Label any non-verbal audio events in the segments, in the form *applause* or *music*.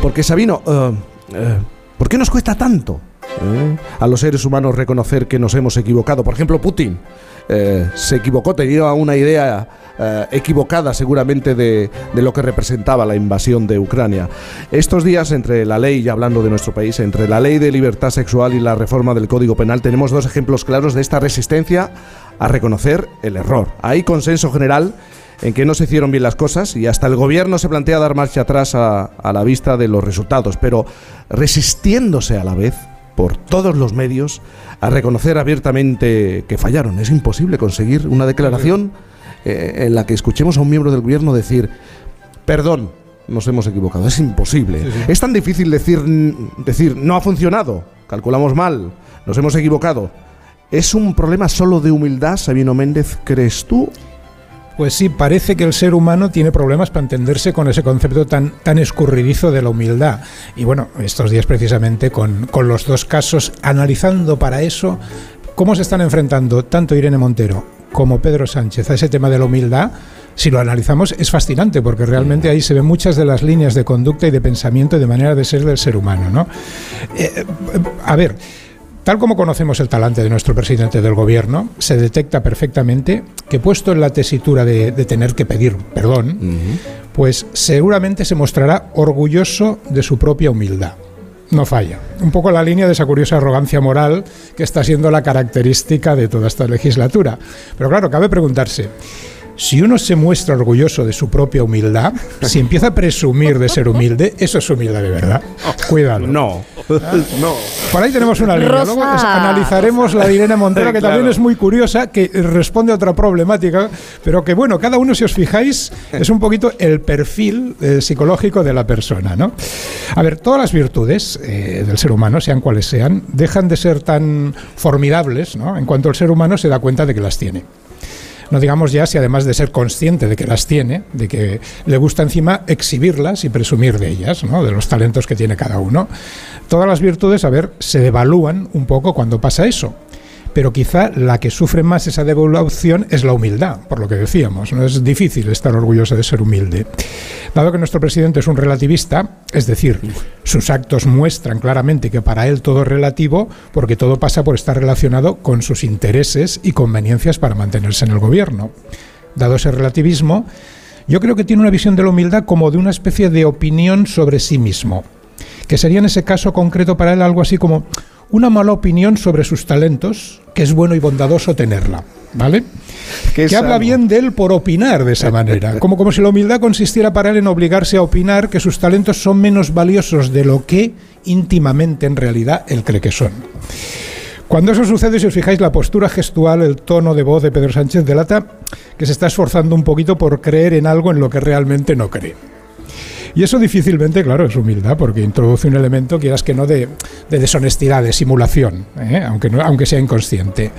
Porque Sabino, eh, eh, ¿por qué nos cuesta tanto eh, a los seres humanos reconocer que nos hemos equivocado? Por ejemplo, Putin se equivocó, tenía una idea equivocada seguramente de, de, lo que representaba la invasión de Ucrania. Estos días, entre la ley, ya hablando de nuestro país, entre la ley de libertad sexual y la reforma del Código Penal, tenemos dos ejemplos claros de esta resistencia a reconocer el error. Hay consenso general en que no se hicieron bien las cosas y hasta el gobierno se plantea dar marcha atrás a, la vista de los resultados, pero resistiéndose a la vez por todos los medios a reconocer abiertamente que fallaron. Es imposible conseguir una declaración eh, en la que escuchemos a un miembro del gobierno decir, perdón, nos hemos equivocado. Es imposible. Es tan difícil decir, decir, no ha funcionado, calculamos mal, nos hemos equivocado. ¿Es un problema solo de humildad, Sabino Méndez, crees tú? Pues sí, parece que el ser humano tiene problemas para entenderse con ese concepto tan, tan escurridizo de la humildad. Y bueno, estos días precisamente con, con los dos casos, analizando para eso cómo se están enfrentando tanto Irene Montero como Pedro Sánchez a ese tema de la humildad, si lo analizamos es fascinante porque realmente ahí se ven muchas de las líneas de conducta y de pensamiento y de manera de ser del ser humano. ¿no? Eh, eh, a ver, Tal como conocemos el talante de nuestro presidente del gobierno, se detecta perfectamente que puesto en la tesitura de, tener que pedir perdón, pues seguramente se mostrará orgulloso de su propia humildad. No falla. Un poco la línea de esa curiosa arrogancia moral que está siendo la característica de toda esta legislatura. Pero claro, cabe preguntarse, si uno se muestra orgulloso de su propia humildad, *laughs* si empieza a presumir de ser humilde, eso es humildad de verdad. Cuidado. No. *laughs* no. Por ahí tenemos una línea. Luego analizaremos la de Irene Montero, que *laughs* también es muy curiosa, que responde a otra problemática, pero que bueno, cada uno, si os fijáis, es un poquito el perfil eh, psicológico de la persona. ¿no? A ver, todas las virtudes eh, del ser humano, sean cuales sean, dejan de ser tan formidables ¿no? en cuanto el ser humano se da cuenta de que las tiene. No digamos ya si además de ser consciente de que las tiene, de que le gusta encima exhibirlas y presumir de ellas, ¿no? de los talentos que tiene cada uno. Todas las virtudes, a ver, se devalúan un poco cuando pasa eso pero quizá la que sufre más esa devolución es la humildad, por lo que decíamos. No es difícil estar orgulloso de ser humilde. Dado que nuestro presidente es un relativista, es decir, sus actos muestran claramente que para él todo es relativo, porque todo pasa por estar relacionado con sus intereses y conveniencias para mantenerse en el gobierno. Dado ese relativismo, yo creo que tiene una visión de la humildad como de una especie de opinión sobre sí mismo, que sería en ese caso concreto para él algo así como una mala opinión sobre sus talentos, que es bueno y bondadoso tenerla, ¿vale? que habla bien de él por opinar de esa manera, *laughs* como, como si la humildad consistiera para él en obligarse a opinar que sus talentos son menos valiosos de lo que íntimamente en realidad él cree que son. Cuando eso sucede, si os fijáis, la postura gestual, el tono de voz de Pedro Sánchez delata que se está esforzando un poquito por creer en algo en lo que realmente no cree. Y eso difícilmente, claro, es humildad, porque introduce un elemento, quieras que no, de, deshonestidad, de simulación, ¿eh? aunque, no, aunque sea inconsciente.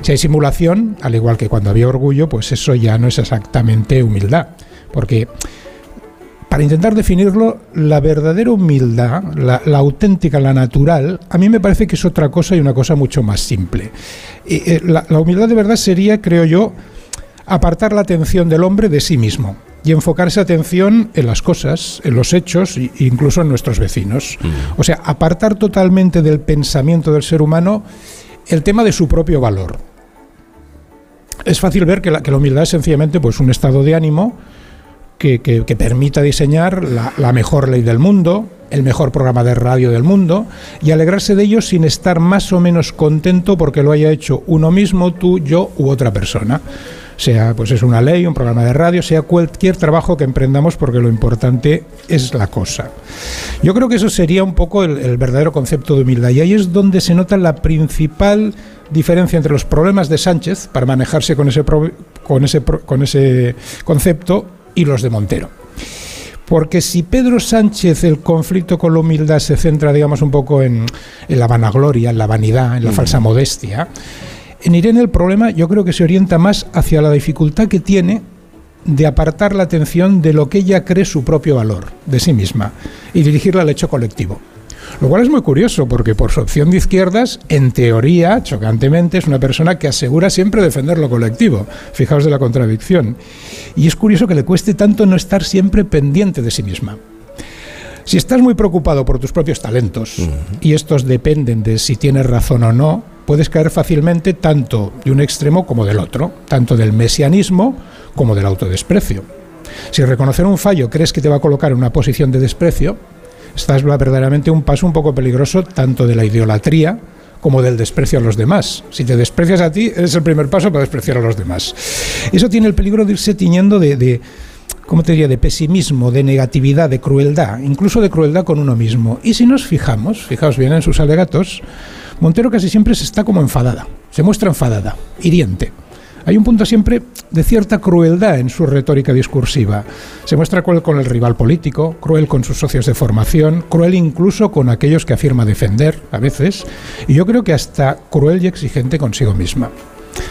Si hay simulación, al igual que cuando había orgullo, pues eso ya no es exactamente humildad, porque para intentar definirlo, la verdadera humildad, la, auténtica, la natural, a mí me parece que es otra cosa y una cosa mucho más simple. Eh, la, la humildad de verdad sería, creo yo, apartar la atención del hombre de sí mismo y enfocar esa atención en las cosas, en los hechos e incluso en nuestros vecinos. Mm. O sea, apartar totalmente del pensamiento del ser humano el tema de su propio valor. Es fácil ver que la, humildad es sencillamente pues, un estado de ánimo que, permita diseñar la, la, mejor ley del mundo, el mejor programa de radio del mundo y alegrarse de ello sin estar más o menos contento porque lo haya hecho uno mismo, tú, yo u otra persona sea pues es una ley, un programa de radio, sea cualquier trabajo que emprendamos porque lo importante es la cosa. Yo creo que eso sería un poco el, verdadero concepto de humildad y ahí es donde se nota la principal diferencia entre los problemas de Sánchez para manejarse con ese, con ese, con ese concepto y los de Montero. Porque si Pedro Sánchez el conflicto con la humildad se centra, digamos, un poco en, en la vanagloria, en la vanidad, en la falsa modestia, en Irene el problema yo creo que se orienta más hacia la dificultad que tiene de apartar la atención de lo que ella cree su propio valor, de sí misma, y dirigirla al hecho colectivo. Lo cual es muy curioso porque por su opción de izquierdas, en teoría, chocantemente, es una persona que asegura siempre defender lo colectivo. Fijaos de la contradicción. Y es curioso que le cueste tanto no estar siempre pendiente de sí misma. Si estás muy preocupado por tus propios talentos y estos dependen de si tienes razón o no, puedes caer fácilmente tanto de un extremo como del otro, tanto del mesianismo como del autodesprecio. Si reconocer un fallo crees que te va a colocar en una posición de desprecio, estás verdaderamente un paso un poco peligroso tanto de la idolatría como del desprecio a los demás. Si te desprecias a ti, es el primer paso para despreciar a los demás. Eso tiene el peligro de irse tiñendo de, ¿cómo te diría?, de pesimismo, de negatividad, de crueldad, incluso de crueldad con uno mismo. Y si nos fijamos, fijaos bien en sus alegatos, Montero casi siempre se está como enfadada, se muestra enfadada, hiriente. Hay un punto siempre de cierta crueldad en su retórica discursiva. Se muestra cruel con el rival político, cruel con sus socios de formación, cruel incluso con aquellos que afirma defender, a veces, y yo creo que hasta cruel y exigente consigo misma.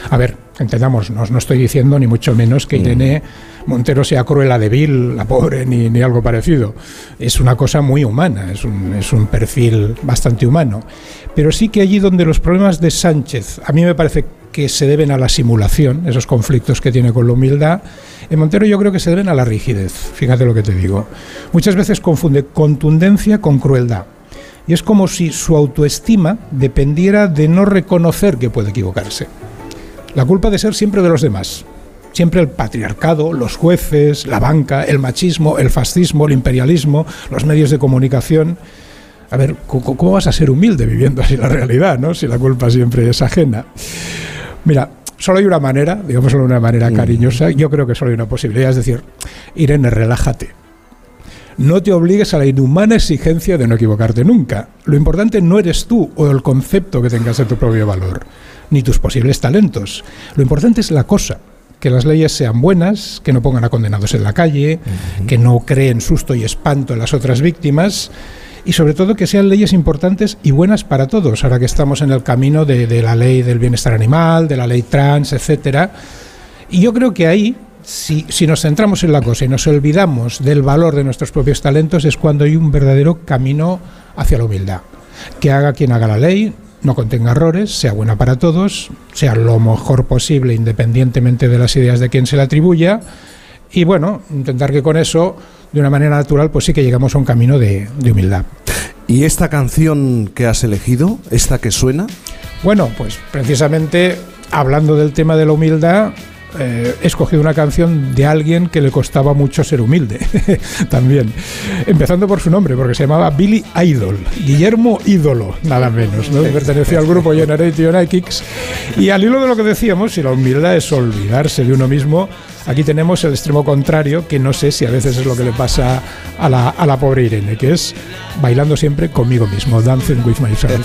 A ver, entendámonos, no estoy diciendo ni mucho menos que Irene Montero sea cruela de vil, la pobre, ni, ni, algo parecido. Es una cosa muy humana, es un, es un perfil bastante humano. Pero sí que allí donde los problemas de Sánchez, a mí me parece que se deben a la simulación, esos conflictos que tiene con la humildad, en Montero yo creo que se deben a la rigidez, fíjate lo que te digo. Muchas veces confunde contundencia con crueldad. Y es como si su autoestima dependiera de no reconocer que puede equivocarse. La culpa de ser siempre de los demás. Siempre el patriarcado, los jueces, la banca, el machismo, el fascismo, el imperialismo, los medios de comunicación. A ver, ¿cómo vas a ser humilde viviendo así la realidad, no? Si la culpa siempre es ajena. Mira, solo hay una manera, digámoslo de una manera cariñosa, yo creo que solo hay una posibilidad, es decir, Irene, relájate. No te obligues a la inhumana exigencia de no equivocarte nunca. Lo importante no eres tú o el concepto que tengas de tu propio valor, ni tus posibles talentos. Lo importante es la cosa, que las leyes sean buenas, que no pongan a condenados en la calle, que no creen susto y espanto en las otras víctimas y sobre todo que sean leyes importantes y buenas para todos, ahora que estamos en el camino de, de la ley del bienestar animal, de la ley trans, etcétera. Y yo creo que ahí si, si, nos centramos en la cosa y nos olvidamos del valor de nuestros propios talentos, es cuando hay un verdadero camino hacia la humildad. Que haga quien haga la ley, no contenga errores, sea buena para todos, sea lo mejor posible independientemente de las ideas de quien se le atribuya. Y bueno, intentar que con eso, de una manera natural, pues sí que llegamos a un camino de, de humildad. ¿Y esta canción que has elegido, esta que suena? Bueno, pues precisamente hablando del tema de la humildad, eh, he escogido una canción de alguien que le costaba mucho ser humilde, *laughs* también. Empezando por su nombre, porque se llamaba Billy Idol, Guillermo Ídolo, nada menos. ¿no? Al grupo Generation X. Y al hilo de lo que decíamos, si la humildad es olvidarse de uno mismo, aquí tenemos el extremo contrario, que no sé si a veces es lo que le pasa a la, a la pobre Irene, que es bailando siempre conmigo mismo, dancing with myself.